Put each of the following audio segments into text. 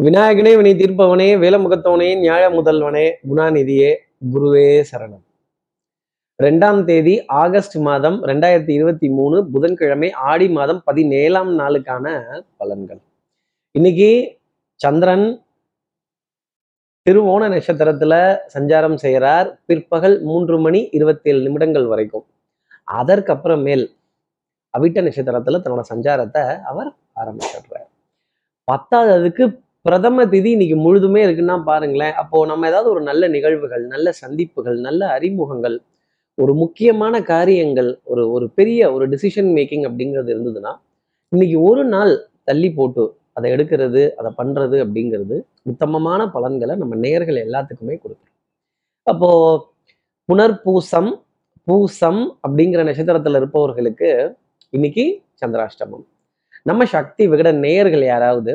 விநாயகனே வினை தீர்ப்பவனே வேலமுகத்தவனே நியாய முதல்வனே குணாநிதியே குருவே சரணம். ரெண்டாம் தேதி ஆகஸ்ட் மாதம் ரெண்டாயிரத்தி இருபத்தி மூணு புதன்கிழமை ஆடி மாதம் பதினேழாம் நாளுக்கான பலன்கள். இன்னைக்கு சந்திரன் திருவோண நட்சத்திரத்துல சஞ்சாரம் செய்கிறார். பிற்பகல் மூன்று மணி இருபத்தி ஏழு நிமிடங்கள் வரைக்கும். அதற்கப்புறமேல் அவிட்ட நட்சத்திரத்துல தன்னோட சஞ்சாரத்தை அவர் ஆரம்பிச்சிடுறார். பத்தாவதுக்கு பிரதம திதி இன்னைக்கு முழுதுமே இருக்குன்னா பாருங்களேன். அப்போ நம்ம ஏதாவது ஒரு நல்ல நிகழ்வுகள் நல்ல சந்திப்புகள் நல்ல அறிமுகங்கள் ஒரு முக்கியமான காரியங்கள் ஒரு ஒரு பெரிய ஒரு டிசிஷன் மேக்கிங் அப்படிங்கிறது இருந்ததுன்னா இன்னைக்கு ஒரு நாள் தள்ளி போட்டு அதை எடுக்கிறது அதை பண்றது அப்படிங்கிறது உத்தமமான பலன்களை நம்ம நேர்கள் எல்லாத்துக்குமே கொடுக்குறோம் அப்போ புனர்பூசம் பூசம் அப்படிங்கிற நட்சத்திரத்தில் இருப்பவர்களுக்கு இன்னைக்கு சந்திராஷ்டமம். நம்ம சக்தி விகட நேயர்கள் யாராவது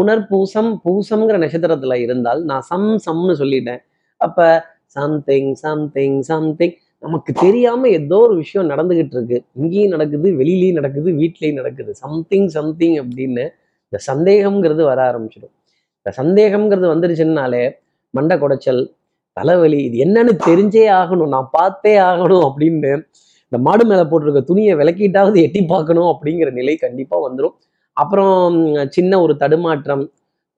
புனர்பூசம் பூசம்ங்கிற நட்சத்திரத்துல இருந்தால் நான் சம் சம்னு சொல்லிட்டேன். அப்ப சம்திங் சம்திங் சம்திங் நமக்கு தெரியாம ஏதோ ஒரு விஷயம் நடந்துகிட்டு இருக்கு. இங்கேயும் நடக்குது வெளியிலயும் நடக்குது வீட்லயும் நடக்குது. சம்திங் சம்திங் அப்படின்னு இந்த சந்தேகம்ங்கிறது வர ஆரம்பிச்சிடும். இந்த சந்தேகம்ங்கிறது வந்துருச்சுன்னாலே மண்டை குடைச்சல் தலைவலி இது என்னன்னு தெரிஞ்சே ஆகணும் நான் பார்த்தே ஆகணும் அப்படின்னு இந்த மாடு மேலே போட்டிருக்க துணியை விளக்கிட்டாவது எட்டி பார்க்கணும் அப்படிங்கிற நிலை கண்டிப்பா வந்துடும் அப்புறம் சின்ன ஒரு தடுமாற்றம்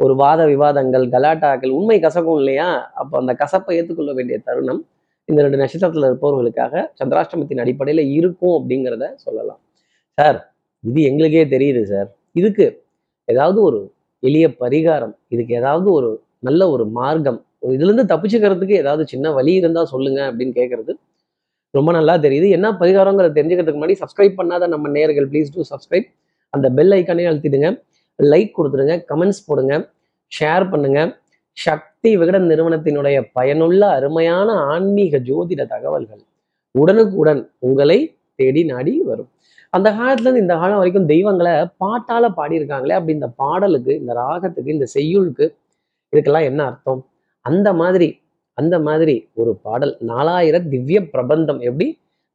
ஒரு வாத விவாதங்கள் கலாட்டாக்கள் உண்மை கசக்கும் இல்லையா? அப்போ அந்த கசப்பை ஏற்றுக்கொள்ள வேண்டிய தருணம் இந்த ரெண்டு நட்சத்திரத்தில் இருப்பவர்களுக்காக சந்திராஷ்டமத்தின் அடிப்படையில் இருக்கும் அப்படிங்கிறத சொல்லலாம். சார் இது எங்களுக்கே தெரியுது சார். இதுக்கு ஏதாவது ஒரு எளிய பரிகாரம் இதுக்கு ஏதாவது ஒரு நல்ல ஒரு மார்க்கம் இதுல இருந்து தப்பிச்சுக்கிறதுக்கு ஏதாவது சின்ன வழி இருந்தால் சொல்லுங்க அப்படின்னு கேட்கறது ரொம்ப நல்லா தெரியுது. என்ன பரிகாரங்கிறத தெரிஞ்சுக்கிறதுக்கு முன்னாடி சப்ஸ்கிரைப் பண்ணாத நம்ம நேர்கள் ப்ளீஸ் டூ சப்ஸ்கிரைப் அந்த பெல் ஐக்கானே அழுத்திடுங்க. லைக் கொடுத்துடுங்க கமெண்ட்ஸ் போடுங்க ஷேர் பண்ணுங்க. சக்தி விகடன் நிறுவனத்தினுடைய பயனுள்ள அருமையான ஆன்மீக ஜோதிட தகவல்கள் உடனுக்குடன் உங்களை தேடி நாடி வரும். அந்த காலத்துல இருந்து இந்த காலம் வரைக்கும் தெய்வங்களை பாட்டால பாடியிருக்காங்களே அப்படி இந்த பாடலுக்கு இந்த ராகத்துக்கு இந்த செய்யுளுக்கு இதுக்கெல்லாம் என்ன அர்த்தம்? அந்த மாதிரி அந்த மாதிரி ஒரு பாடல். நாலாயிரம் திவ்ய பிரபந்தம். எப்படி?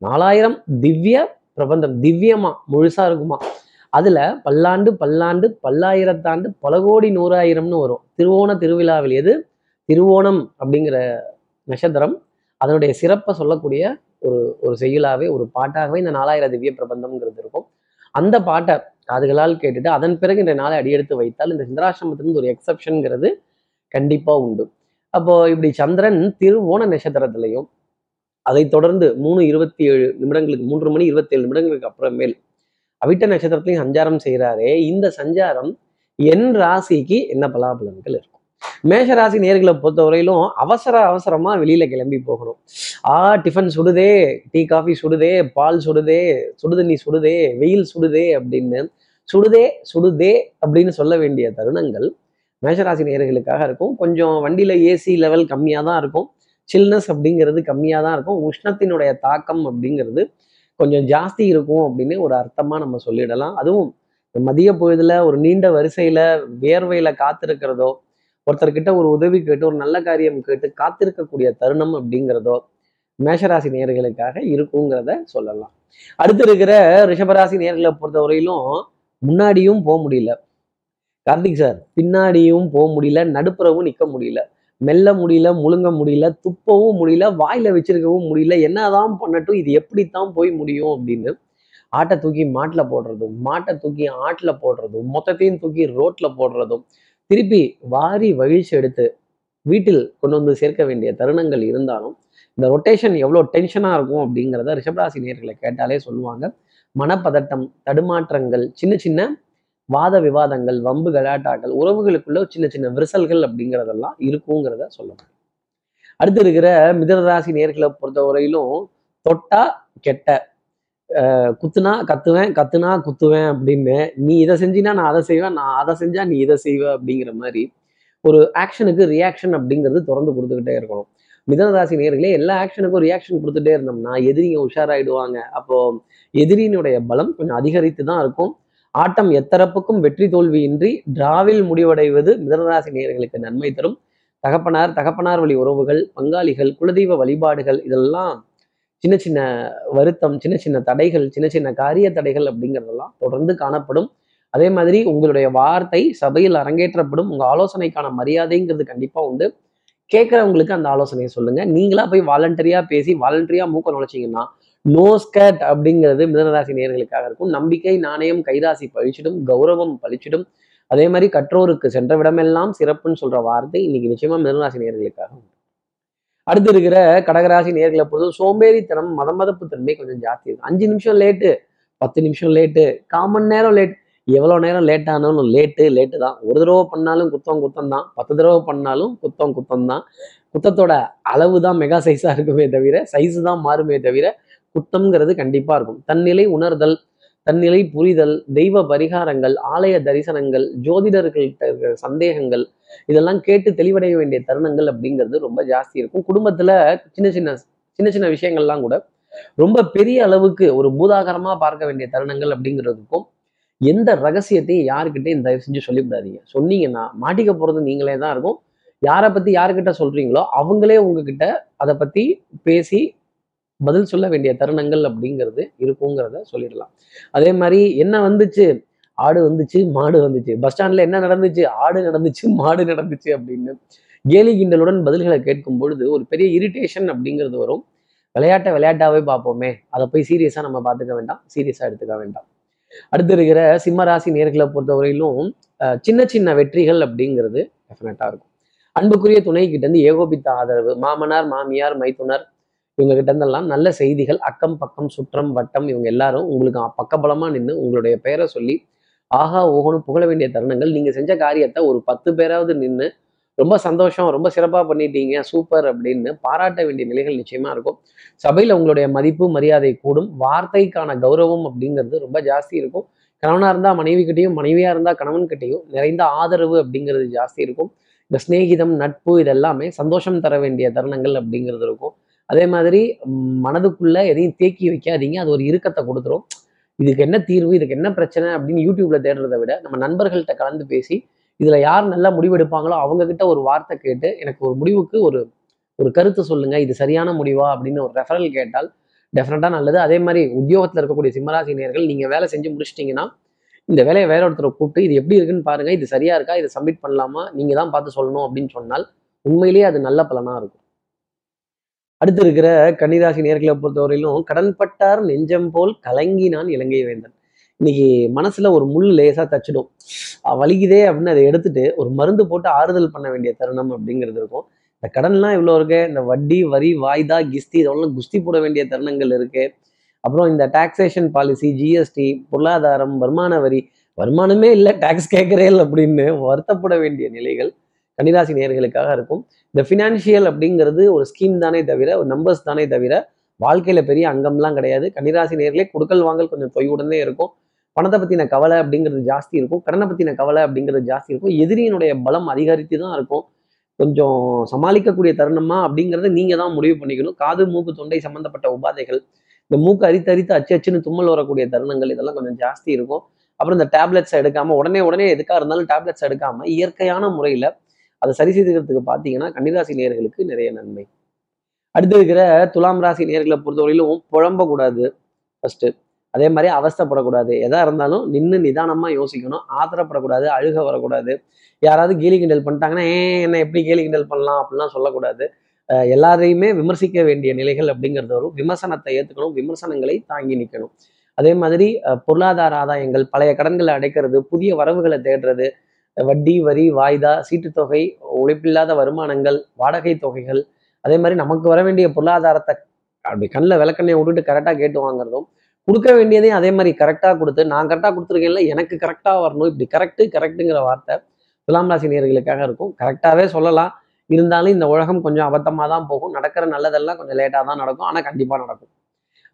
நாலாயிரம் திவ்ய பிரபந்தம். திவ்யமா முழுசா இருக்குமா? அதுல பல்லாண்டு பல்லாண்டு பல்லாயிரத்தாண்டு பல கோடி நூறாயிரம்னு வரும். திருவோண திருவிழாவில் எது? திருவோணம் அப்படிங்கிற நட்சத்திரம். அதனுடைய சிறப்பை சொல்லக்கூடிய ஒரு ஒரு செய்யுளாவே ஒரு பாட்டாகவே இந்த நாலாயிரம் திவ்ய பிரபந்தம்ங்கிறது இருக்கும். அந்த பாட்டை காதுகளால் கேட்டுட்டு அதன் பிறகு இந்த நாளை அடியெடுத்து வைத்தால் இந்த சந்திராசிரமத்திலிருந்து ஒரு எக்ஸப்ஷனுங்கிறது கண்டிப்பாக உண்டு. அப்போ இப்படி சந்திரன் திருவோண நட்சத்திரத்திலையும் அதை தொடர்ந்து மூணு இருபத்தி ஏழு நிமிடங்களுக்கு மூன்று மணி இருபத்தி ஏழு நிமிடங்களுக்கு அப்புறமேல் அவிட்ட நட்சத்திரத்திலையும் சஞ்சாரம் செய்கிறாரே இந்த சஞ்சாரம் என் ராசிக்கு என்ன பலாபலன்கள் இருக்கும்? மேஷ ராசி நேர்களை பொறுத்தவரையிலும் அவசர அவசரமா வெளியில கிளம்பி போகணும். ஆ டிஃபன் சுடுதே டீ காஃபி சுடுதே பால் சுடுதே சுடுதண்ணி சுடுதே வெயில் சுடுதே அப்படின்னு சுடுதே சுடுதே அப்படின்னு சொல்ல வேண்டிய தருணங்கள் மேஷராசி நேர்களுக்காக இருக்கும். கொஞ்சம் வண்டியில ஏசி லெவல் கம்மியாக தான் இருக்கும். சில்னஸ் அப்படிங்கிறது கம்மியாக தான் இருக்கும். உஷ்ணத்தினுடைய தாக்கம் அப்படிங்கிறது கொஞ்சம் ஜாஸ்தி இருக்கும் அப்படின்னு ஒரு அர்த்தமாக நம்ம சொல்லிடலாம். அதுவும் மதிய பொழுதுல ஒரு நீண்ட வரிசையில வேர்வையில காத்திருக்கிறதோ ஒருத்தர்கிட்ட ஒரு உதவி கேட்டு ஒரு நல்ல காரியம் கேட்டு காத்திருக்கக்கூடிய தருணம் அப்படிங்கிறதோ மேஷராசி நேர்களுக்காக இருக்குங்கிறத சொல்லலாம். அடுத்து இருக்கிற ரிஷபராசி நேர்களை பொறுத்தவரையிலும் முன்னாடியும் போக முடியல. கார்த்திக் சார் பின்னாடியும் போக முடியல நடுப்புறவும் நிற்க முடியல. மெல்ல முடியல முழுங்க முடியல துப்பவும் முடியல வாயில வச்சிருக்கவும் முடியல என்னதான் பண்ணட்டும் இது எப்படித்தான் போய் முடியும் அப்படின்னு ஆட்டை தூக்கி மாட்டில் போடுறதும் மாட்டை தூக்கி ஆட்டில் போடுறதும் மொத்தத்தையும் தூக்கி ரோட்ல போடுறதும் திருப்பி வாரி வழிச்சு எடுத்து வீட்டில் கொண்டு வந்து சேர்க்க வேண்டிய தருணங்கள் இருந்தாலும் இந்த ரொட்டேஷன் எவ்வளோ டென்ஷனாக இருக்கும் அப்படிங்கிறத ரிஷபராசி நேர்களை கேட்டாலே சொல்லுவாங்க. மனப்பதட்டம் தடுமாற்றங்கள் சின்ன சின்ன வாத விவாதங்கள் வம்பு கலாட்டாக்கள் உறவுகளுக்குள்ள சின்ன சின்ன விரிசல்கள் அப்படிங்கிறதெல்லாம் இருக்குங்கிறத சொல்லணும் அடுத்து இருக்கிற மிதனராசி நேர்களை பொறுத்தவரையிலும் தொட்டா கெட்ட. குத்துனா கத்துவேன் கத்துனா குத்துவேன் அப்படின்னு நீ இதை செஞ்சினா நான் அதை செய்வேன் நான் அதை செஞ்சா நீ இதை செய்வ அப்படிங்கிற மாதிரி ஒரு ஆக்ஷனுக்கு ரியாக்ஷன் அப்படிங்கிறது தொடர்ந்து கொடுத்துக்கிட்டே இருக்கணும். மிதனராசி நேர்களே எல்லா ஆக்ஷனுக்கும் ரியாக்ஷன் கொடுத்துட்டே இருந்தோம்னா எதிரிங்க உஷாராயிடுவாங்க. அப்போ எதிரியினுடைய பலம் கொஞ்சம் அதிகரித்து தான் இருக்கும். ஆட்டம் எத்தரப்புக்கும் வெற்றி தோல்வியின்றி டிராவில் முடிவடைவது மிதனராசி நேர்களுக்கு நன்மை தரும். தகப்பனார் தகப்பனார் வழி உறவுகள் பங்காளிகள் குலதெய்வ வழிபாடுகள் இதெல்லாம் சின்ன சின்ன வருத்தம் சின்ன சின்ன தடைகள் சின்ன சின்ன காரிய தடைகள் அப்படிங்கிறதெல்லாம் தொடர்ந்து காணப்படும். அதே மாதிரி உங்களுடைய வார்த்தை சபையில் அரங்கேற்றப்படும். உங்கள் ஆலோசனைக்கான மரியாதைங்கிறது கண்டிப்பாக உண்டு. கேட்குறவங்களுக்கு அந்த ஆலோசனையை சொல்லுங்கள் நீங்களா போய் வாலண்டரியாக பேசி வாலண்டரியாக மூக்க நுழைச்சிங்கன்னா நோஸ்கட் அப்படிங்கிறது மிதனராசி நேர்களுக்காக இருக்கும். நம்பிக்கை நாணயம் கைராசி பழிச்சிடும் கௌரவம் பழிச்சிடும். அதே மாதிரி கற்றோருக்கு சென்ற விடமெல்லாம் சிறப்புன்னு சொல்ற வார்த்தை இன்னைக்கு நிச்சயமா மிதனராசி நேர்களுக்காக உண்டு. அடுத்து இருக்கிற கடகராசி நேர்களை பொழுது சோம்பேறித்தனம் மதமதப்பு தன்மை கொஞ்சம் ஜாஸ்தி இருக்கும் அஞ்சு நிமிஷம் லேட்டு பத்து நிமிஷம் லேட்டு காமன் நேரம் லேட் எவ்வளோ நேரம் லேட் ஆனாலும் லேட்டு லேட்டு தான். ஒரு தடவை பண்ணாலும் குத்தம் குத்தம் தான். பத்து தடவை பண்ணாலும் குத்தம் குத்தம் தான். குத்தத்தோட அளவு தான் மெகா சைஸாக இருக்குமே தவிர சைஸ் தான் மாறுமே தவிர குத்தம்ங்கிறது கண்டிப்பாக இருக்கும். தன்னிலை உணர்தல் தன்னிலை புரிதல் தெய்வ பரிகாரங்கள் ஆலய தரிசனங்கள் ஜோதிடர்கள்ட்ட இருக்கிற சந்தேகங்கள் இதெல்லாம் கேட்டு தெளிவடைய வேண்டிய தருணங்கள் அப்படிங்கிறது ரொம்ப ஜாஸ்தி இருக்கும். குடும்பத்துல சின்ன சின்ன சின்ன சின்ன விஷயங்கள்லாம் கூட ரொம்ப பெரிய அளவுக்கு ஒரு பூதாகரமாக பார்க்க வேண்டிய தருணங்கள் அப்படிங்கிறதுக்கும் எந்த ரகசியத்தையும் யாருக்கிட்டையும் தயவு செஞ்சு சொல்லிவிடாதீங்க. சொன்னீங்கன்னா மாட்டிக்க போறது நீங்களே தான் இருக்கும். யாரை பத்தி யாருக்கிட்ட சொல்றீங்களோ அவங்களே உங்ககிட்ட அதை பத்தி பேசி பதில் சொல்ல வேண்டிய தருணங்கள் அப்படிங்கிறது இருக்குங்கிறத சொல்லிடலாம். அதே மாதிரி என்ன வந்துச்சு? ஆடு வந்துச்சு மாடு வந்துச்சு. பஸ் ஸ்டாண்ட்ல என்ன நடந்துச்சு? ஆடு நடந்துச்சு மாடு நடந்துச்சு அப்படின்னு கேலி கிண்டலுடன் பதில்களை கேட்கும் பொழுது ஒரு பெரிய இரிட்டேஷன் அப்படிங்கிறது வரும். விளையாட்டை விளையாட்டாவே பார்ப்போமே. அதை போய் சீரியஸா நம்ம பார்த்துக்க வேண்டாம். சீரியஸா எடுத்துக்க வேண்டாம். அடுத்து இருக்கிற சிம்ம ராசி நேர்களை பொறுத்தவரையிலும் அஹ், சின்ன சின்ன வெற்றிகள் அப்படிங்கிறது டெஃபினட்டா இருக்கும். அன்புக்குரிய துணை கிட்ட இருந்து ஏகோபித்த ஆதரவு. மாமனார் மாமியார் மைத்துனர் இவங்க இருந்தெல்லாம் நல்ல செய்திகள் அக்கம் பக்கம் சுற்றம் வட்டம் இவங்க எல்லாரும் உங்களுக்கு பக்கபலமாக நின்று உங்களுடைய பெயரை சொல்லி ஆஹா ஓஹோன்னு புகழ வேண்டிய தருணங்கள் நீங்கள் செஞ்ச காரியத்தை ஒரு பத்து பேராவது நின்று ரொம்ப சந்தோஷம் ரொம்ப சிறப்பாக பண்ணிட்டீங்க சூப்பர் அப்படின்னு பாராட்ட வேண்டிய நிலைகள் நிச்சயமாக இருக்கும். சபையில் உங்களுடைய மதிப்பு மரியாதை கூடும். வார்த்தைக்கான கௌரவம் அப்படிங்கிறது ரொம்ப ஜாஸ்தி இருக்கும். கணவனாக இருந்தால் மனைவி கிட்டையும் இருந்தால் இருந்தா கணவன் கிட்டையும் நிறைந்த ஆதரவு அப்படிங்கிறது ஜாஸ்தி இருக்கும். இந்த சிநேகிதம் நட்பு இதெல்லாமே சந்தோஷம் தர வேண்டிய தருணங்கள் அப்படிங்கிறது இருக்கும். அதே மாதிரி மனதுக்குள்ள எதையும் தேக்கி வைக்காதீங்க. அது ஒரு இறுக்கத்தை கொடுத்துரும். இதுக்கு என்ன தீர்வு இதுக்கு என்ன பிரச்சனை அப்படின்னு யூடியூப்ல தேடுறதை விட நம்ம நண்பர்கள்ட்ட கலந்து பேசி இதுல யார் நல்லா முடிவெடுப்பாங்களோ அவங்க கிட்ட ஒரு வார்த்தை கேட்டு எனக்கு ஒரு முடிவுக்கு ஒரு ஒரு கருத்து சொல்லுங்க இது சரியான முடிவா அப்படின்னு ஒரு ரெஃபரல் கேட்டால் டெஃபினட்டா நல்லது. அதே மாதிரி உத்தியோகத்துல இருக்கக்கூடிய சிம்மராசினியர்கள் நீங்க வேலை செஞ்சு முடிச்சிட்டிங்கன்னா இந்த வேலையை வேற ஒருத்தரை கூப்பிட்டு இது எப்படி இருக்குன்னு பாருங்க இது சரியா இருக்கா இதை சப்மிட் பண்ணலாமா நீங்க தான் பார்த்து சொல்லணும் அப்படின்னு சொன்னால் உண்மையிலேயே அது நல்ல பலனா இருக்கும். அடுத்து இருக்கிற கன்னிராசி நேர்களை பொறுத்தவரையிலும் கடன்பட்டார் நெஞ்சம் போல் கலங்கினான் இலங்கை வேந்தன். இன்னைக்கு மனசுல ஒரு முள் லேசா தச்சிடும். வலிக்குதே அப்படின்னு அதை எடுத்துட்டு ஒரு மருந்து போட்டு ஆறுதல் பண்ண வேண்டிய தருணம் அப்படிங்கிறது இருக்கும். இந்த கடன்லாம் இவ்வளோ இருக்கு? இந்த வட்டி வரி வாய்தா கிஸ்தி இதெல்லாம் குஸ்தி போட வேண்டிய தருணங்கள் இருக்கு. அப்புறம் இந்த டாக்ஸேஷன் பாலிசி ஜிஎஸ்டி பொருளாதாரம் வருமான வரி வருமானமே இல்லை டாக்ஸ் கேட்கிறேன் அப்படின்னு வருத்தப்பட வேண்டிய நிலைகள். கன்னிராசி நேர்களுக்காக இருக்கும். இந்த ஃபினான்ஷியல் அப்படிங்கிறது ஒரு ஸ்கீம் தானே தவிர ஒரு நம்பர்ஸ் தானே தவிர வாழ்க்கையில பெரிய அங்கம்லாம் கிடையாது. கன்னிராசி நேர்களே கொடுக்கல் வாங்கல் கொஞ்சம் தொய்வுடனே இருக்கும். பணத்தை பத்தின கவலை அப்படிங்கிறது ஜாஸ்தி இருக்கும். கடனை பத்தின கவலை அப்படிங்கிறது ஜாஸ்தி இருக்கும். எதிரியினுடைய பலம் அதிகரித்து தான் இருக்கும். கொஞ்சம் சமாளிக்கக்கூடிய தருணமா அப்படிங்கிறத நீங்க தான் முடிவு பண்ணிக்கணும். காது மூக்கு தொண்டை சம்பந்தப்பட்ட உபாதைகள் இந்த மூக்கு அரித்து அரித்து அச்சு அச்சுன்னு தும்மல் வரக்கூடிய தருணங்கள் இதெல்லாம் கொஞ்சம் ஜாஸ்தி இருக்கும். அப்புறம் இந்த டேப்லெட்ஸ் எடுக்காம உடனே உடனே எதுக்காக இருந்தாலும் டேப்லெட்ஸ் எடுக்காம இயற்கையான முறையில அதை சரி செய்துக்கிறதுக்கு பார்த்தீங்கன்னா கன்னிராசி நேர்களுக்கு நிறைய நன்மை. அடுத்து இருக்கிற துலாம் ராசி நேர்களை பொறுத்தவரையிலும் புழம்பக்கூடாது ஃபர்ஸ்ட் அதே மாதிரி அவஸ்தைப்படக்கூடாது. எதா இருந்தாலும் நின்று நிதானமா யோசிக்கணும். ஆத்திரப்படக்கூடாது. அழுக வரக்கூடாது. யாராவது கேலி கிண்டல் பண்ணிட்டாங்கன்னா ஏ என்ன எப்படி கேலி கிண்டல் பண்ணலாம்? அப்படிலாம் சொல்லக்கூடாது. எல்லாரையுமே விமர்சிக்க வேண்டிய நிலைகள் அப்படிங்கிறது வரும். விமர்சனத்தை ஏற்றுக்கணும் விமர்சனங்களை தாங்கி நிற்கணும் அதே மாதிரி பொருளாதார ஆதாயங்கள் பழைய கடன்களை அடைக்கிறது புதிய வரவுகளை தேடுறது வட்டி வரி வாய்தா சீட்டுத்தொகை உழைப்பில்லாத வருமானங்கள் வாடகை தொகைகள் அதே மாதிரி நமக்கு வர வேண்டிய பொருளாதாரத்தை அப்படி கண்ணில் விளக்கண்ணையை விட்டுட்டு கரெக்டாக கேட்டு வாங்குறதும் கொடுக்க வேண்டியதையும் அதே மாதிரி கரெக்டாக கொடுத்து நான் கரெக்டாக கொடுத்துருக்கேன்ல எனக்கு கரெக்டாக வரணும் இப்படி கரெக்டு கரெக்டுங்கிற வார்த்தை துலாம் ராசி நேர்களுக்காக இருக்கும். கரெக்டாகவே சொல்லலாம். இருந்தாலும் இந்த உலகம் கொஞ்சம் அபத்தமாக தான் போகும். நடக்கிற நல்லதெல்லாம் கொஞ்சம் லேட்டாக தான் நடக்கும். ஆனால் கண்டிப்பாக நடக்கும்.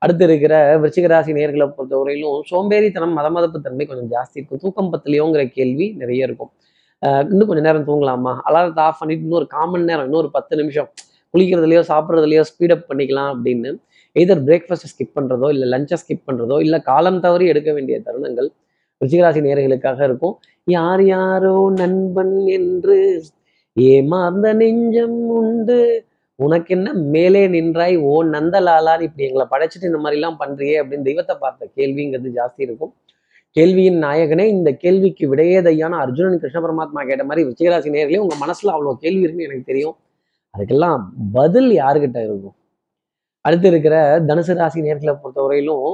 அடுத்து இருக்கிற விருச்சிகராசி நேர்களை பொறுத்தவரையிலும் சோம்பேறித்தனம் மதமதப்பு தன்மை கொஞ்சம் ஜாஸ்தி இருக்கும். தூக்கம் பத்திலையோங்கிற கேள்வி நிறைய இருக்கும். இன்னும் கொஞ்சம் நேரம் தூங்கலாமா? அலாரத்தை ஆஃப் பண்ணிட்டு இன்னொரு காமன் நேரம் இன்னொரு பத்து நிமிஷம் குளிக்கிறதுலையோ சாப்பிட்றதுலையோ ஸ்பீடப் பண்ணிக்கலாம் அப்படின்னு எதர் பிரேக்ஃபாஸ்ட்டை ஸ்கிப் பண்ணுறதோ இல்லை லஞ்சை ஸ்கிப் பண்ணுறதோ இல்லை காலம் தவறி எடுக்க வேண்டிய தருணங்கள் ருச்சிகராசி நேர்களுக்காக இருக்கும். யார் யாரோ நண்பன் என்று ஏமாந்த நெஞ்சம் உண்டு. உனக்கு என்ன மேலே நின்றாய் ஓ நந்தலாலான்னு இப்படி எங்களை படைச்சிட்டு இந்த மாதிரிலாம் பண்றியே அப்படின்னு தெய்வத்தை பார்த்த கேள்விங்கிறது ஜாஸ்தி இருக்கும். கேள்வியின் நாயகனே இந்த கேள்விக்கு விடையேதையான அர்ஜுனன் கிருஷ்ண பரமாத்மா கேட்ட மாதிரி விஜயராசி நேர்களே உங்க மனசுல அவ்வளவு கேள்வி இருக்குன்னு எனக்கு தெரியும். அதுக்கெல்லாம் பதில் யாருக்கிட்ட இருக்கும்? அடுத்து இருக்கிற தனுசு ராசி நேர்களை பொறுத்தவரையிலும்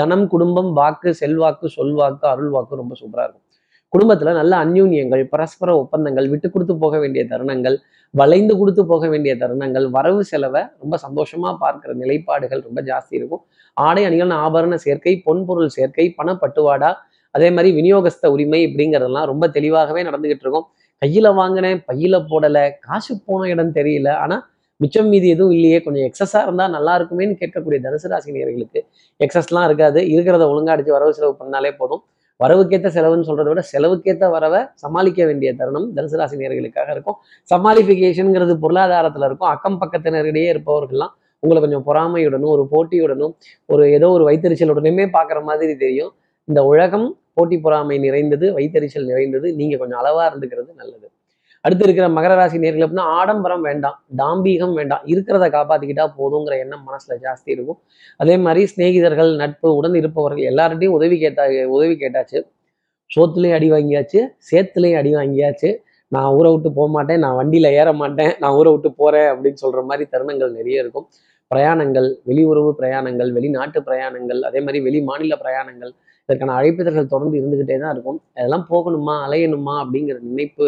தனம் குடும்பம் வாக்கு செல்வாக்கு சொல்வாக்கு அருள் வாக்கு ரொம்ப சூப்பரா இருக்கும். குடும்பத்துல நல்ல அந்யூன்யங்கள் பரஸ்பர ஒப்பந்தங்கள் விட்டு கொடுத்து போக வேண்டிய தருணங்கள் வளைந்து கொடுத்து போக வேண்டிய தருணங்கள் வரவு செலவை ரொம்ப சந்தோஷமா பார்க்கிற நிலைப்பாடுகள் ரொம்ப ஜாஸ்தி இருக்கும். ஆடை அணிகள் ஆபரண சேர்க்கை பொன்பொருள் சேர்க்கை பணப்பட்டுவாடா அதே மாதிரி விநியோகஸ்த உரிமை இப்படிங்கிறதெல்லாம் ரொம்ப தெளிவாகவே நடந்துகிட்டு இருக்கும். கையில வாங்கினேன் பையில போடல காசு போன இடம் தெரியல. ஆனா மிச்சம் மீதி எதுவும் இல்லையே கொஞ்சம் எக்ஸஸாக இருந்தால் நல்லா இருக்குமேன்னு கேட்கக்கூடிய தனுசு ராசி எக்ஸஸ்லாம் இருக்காது. இருக்கிறத ஒழுங்கா அடிச்சு வரவு செலவு பண்ணாலே போதும். வரவுக்கேற்ற செலவுன்னு சொல்றதை விட செலவுக்கேற்ற வரவை சமாளிக்க வேண்டிய தருணம் தனுசு ராசி இருக்கும். சமாளிஃபிகேஷனுங்கிறது பொருளாதாரத்துல இருக்கும். அக்கம் பக்கத்தினரிடையே இருப்பவர்கள்லாம் உங்களை கொஞ்சம் பொறாமையுடனும் ஒரு போட்டியுடனும் ஒரு ஏதோ ஒரு வைத்தறிச்சலுடனுமே பார்க்குற மாதிரி தெரியும். இந்த உலகம் போட்டி பொறாமை நிறைந்தது வைத்தறிச்சல் நிறைந்தது. நீங்க கொஞ்சம் அளவா இருந்துக்கிறது நல்லது. அடுத்து இருக்கிற மகர ராசி நேர்கள் அப்படின்னா ஆடம்பரம் வேண்டாம் டாம்பீகம் வேண்டாம் இருக்கிறத காப்பாத்திக்கிட்டா போதுங்கிற எண்ணம் மனசுல ஜாஸ்தி இருக்கும். அதே மாதிரி சிநேகிதர்கள் நட்பு உடன் இருப்பவர்கள் எல்லார்ட்டையும் உதவி கேட்டா உதவி கேட்டாச்சு. சோத்துலேயும் அடி வாங்கியாச்சு சேத்துலேயும் அடி வாங்கியாச்சு. நான் ஊரை விட்டு போக மாட்டேன் நான் வண்டியில ஏற மாட்டேன் நான் ஊரை விட்டு போறேன் அப்படின்னு சொல்ற மாதிரி தருணங்கள் நிறைய இருக்கும். பிரயாணங்கள் வெளியுறவு பிரயாணங்கள் வெளிநாட்டு பிரயாணங்கள் அதே மாதிரி வெளி மாநில பிரயாணங்கள் இதற்கான அழைப்பிதழ்கள் தொடர்ந்து இருந்துகிட்டே தான் இருக்கும். அதெல்லாம் போகணுமா அலையணுமா அப்படிங்கிற நினைப்பு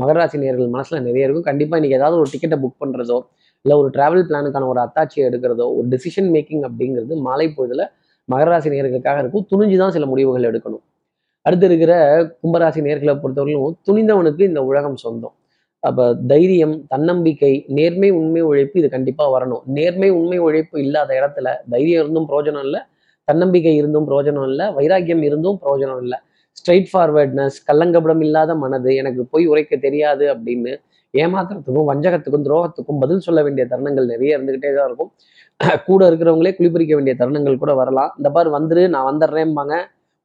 மகராசி நேர்கள் மனசில் நிறைய இருக்கும் கண்டிப்பாக இன்றைக்கி ஏதாவது ஒரு டிக்கெட்டை புக் பண்ணுறதோ இல்லை ஒரு ட்ராவல் பிளானுக்கான ஒரு அத்தாட்சியை எடுக்கிறதோ ஒரு டெசிஷன் மேக்கிங் அப்படிங்கிறது மாலை பொழுதில் மகராசி நேர்களுக்காக இருக்கும். துணிஞ்சு தான் சில முடிவுகள் எடுக்கணும். அடுத்து இருக்கிற கும்பராசி நேர்களை பொறுத்தவரையிலும் துணிந்தவனுக்கு இந்த உலகம் சொந்தம். அப்போ தைரியம் தன்னம்பிக்கை நேர்மை உண்மை உழைப்பு இது கண்டிப்பாக வரணும். நேர்மை உண்மை உழைப்பு இல்லாத இடத்துல தைரியம் இருந்தும் பிரயோஜனம் இல்லை தன்னம்பிக்கை இருந்தும் பிரயோஜனம் இல்லை வைராக்கியம் இருந்தும் பிரயோஜனம் இல்லை. ஸ்ட்ரைட் ஃபார்வர்ட்னஸ் கள்ளங்கபடம் இல்லாத மனது எனக்கு போய் உரைக்க தெரியாது அப்படின்னு ஏமாத்துறதுக்கும் வஞ்சகத்துக்கும் துரோகத்துக்கும் பதில் சொல்ல வேண்டிய தருணங்கள் நிறைய இருந்துகிட்டே தான் இருக்கும். கூட இருக்கிறவங்களே குளிப்பறிக்க வேண்டிய தருணங்கள் கூட வரலாம். இந்த பார் வந்துரு நான் வந்துடுறேன்பாங்க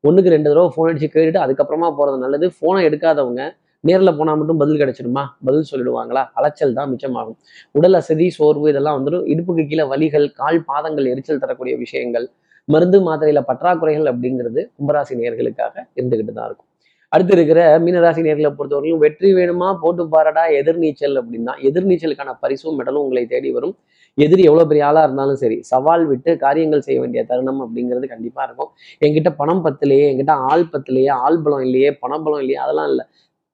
ஒன்றுக்கு ரெண்டு தடவை ஃபோன் அடிச்சு கேட்டுட்டு அதுக்கப்புறமா போகிறது நல்லது. ஃபோனை எடுக்காதவங்க நேரில் போனால் மட்டும் பதில் கிடைச்சிடுமா? பதில் சொல்லிடுவாங்களா? அலைச்சல் தான் மிச்சமாகும். உடல் அசதி சோர்வு இதெல்லாம் வந்துடும் இடுப்புக்கு கீழே வலிகள் கால் பாதங்கள் எரிச்சல் தரக்கூடிய விஷயங்கள் மருந்து மாத்திரையில பற்றாக்குறைகள் அப்படிங்கிறது கும்பராசி நேர்களுக்காக இருந்துகிட்டு தான் இருக்கும். அடுத்து இருக்கிற மீனராசி நேர்களை பொறுத்தவரையிலும் வெற்றி வேணுமா? போட்டு பாரடா. எதிர்நீச்சல் அப்படின்னா எதிர்நீச்சலுக்கான பரிசும் மெடலும் உங்களை தேடி வரும். எதிரி எவ்வளோ பெரிய ஆளாக இருந்தாலும் சரி சவால் விட்டு காரியங்கள் செய்ய வேண்டிய தருணம் அப்படிங்கிறது கண்டிப்பாக இருக்கும். என்கிட்ட பணம் பத்தலையே என்கிட்ட ஆள் பத்தலையே ஆள் பலம் இல்லையே பணம் பலம் இல்லையே அதெல்லாம் இல்லை.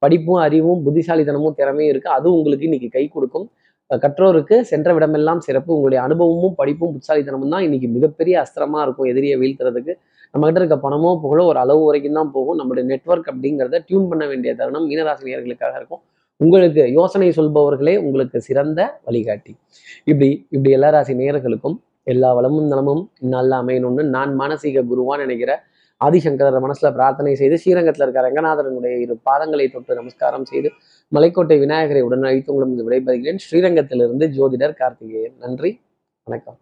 படிப்பும் அறிவும் புத்திசாலித்தனமும் திறமையும் இருக்குது அது உங்களுக்கு இன்னைக்கு கை கொடுக்கும். கற்றோருக்கு சென்ற விடமெல்லாம் சிறப்பு. உங்களுடைய அனுபவமும் படிப்பும் புத்திசாலித்தனமும் தான் இன்னைக்கு மிகப்பெரிய அஸ்திரமா இருக்கும் எதிரியை வீழ்த்துறதுக்கு. நம்மகிட்ட இருக்க பணமோ புகழோ ஒரு அளவு வரைக்கும் தான் போகும். நம்மளுடைய நெட்ஒர்க் அப்படிங்கிறத டியூன் பண்ண வேண்டிய தருணம் மீனராசினியர்களுக்காக இருக்கும். உங்களுக்கு யோசனை சொல்பவர்களே உங்களுக்கு சிறந்த வழிகாட்டி. இப்படி இப்படி எல்லா ராசி நேயர்களுக்கும் எல்லா வளமும் நலமும் நல்லா அமையணும்னு நான் மானசீக குருவான்னு நினைக்கிற ஆதிசங்கரர் மனசுல பிரார்த்தனை செய்து ஸ்ரீரங்கத்தில் இருக்கிற ரங்கநாதரனுடைய இரு பாதங்களை தொட்டு நமஸ்காரம் செய்து மலைக்கோட்டை விநாயகரை உடன் அழைத்து உங்களிடம் விடைபெறுகிறேன். ஸ்ரீரங்கத்திலிருந்து ஜோதிடர் கார்த்திகேயன். நன்றி. வணக்கம்.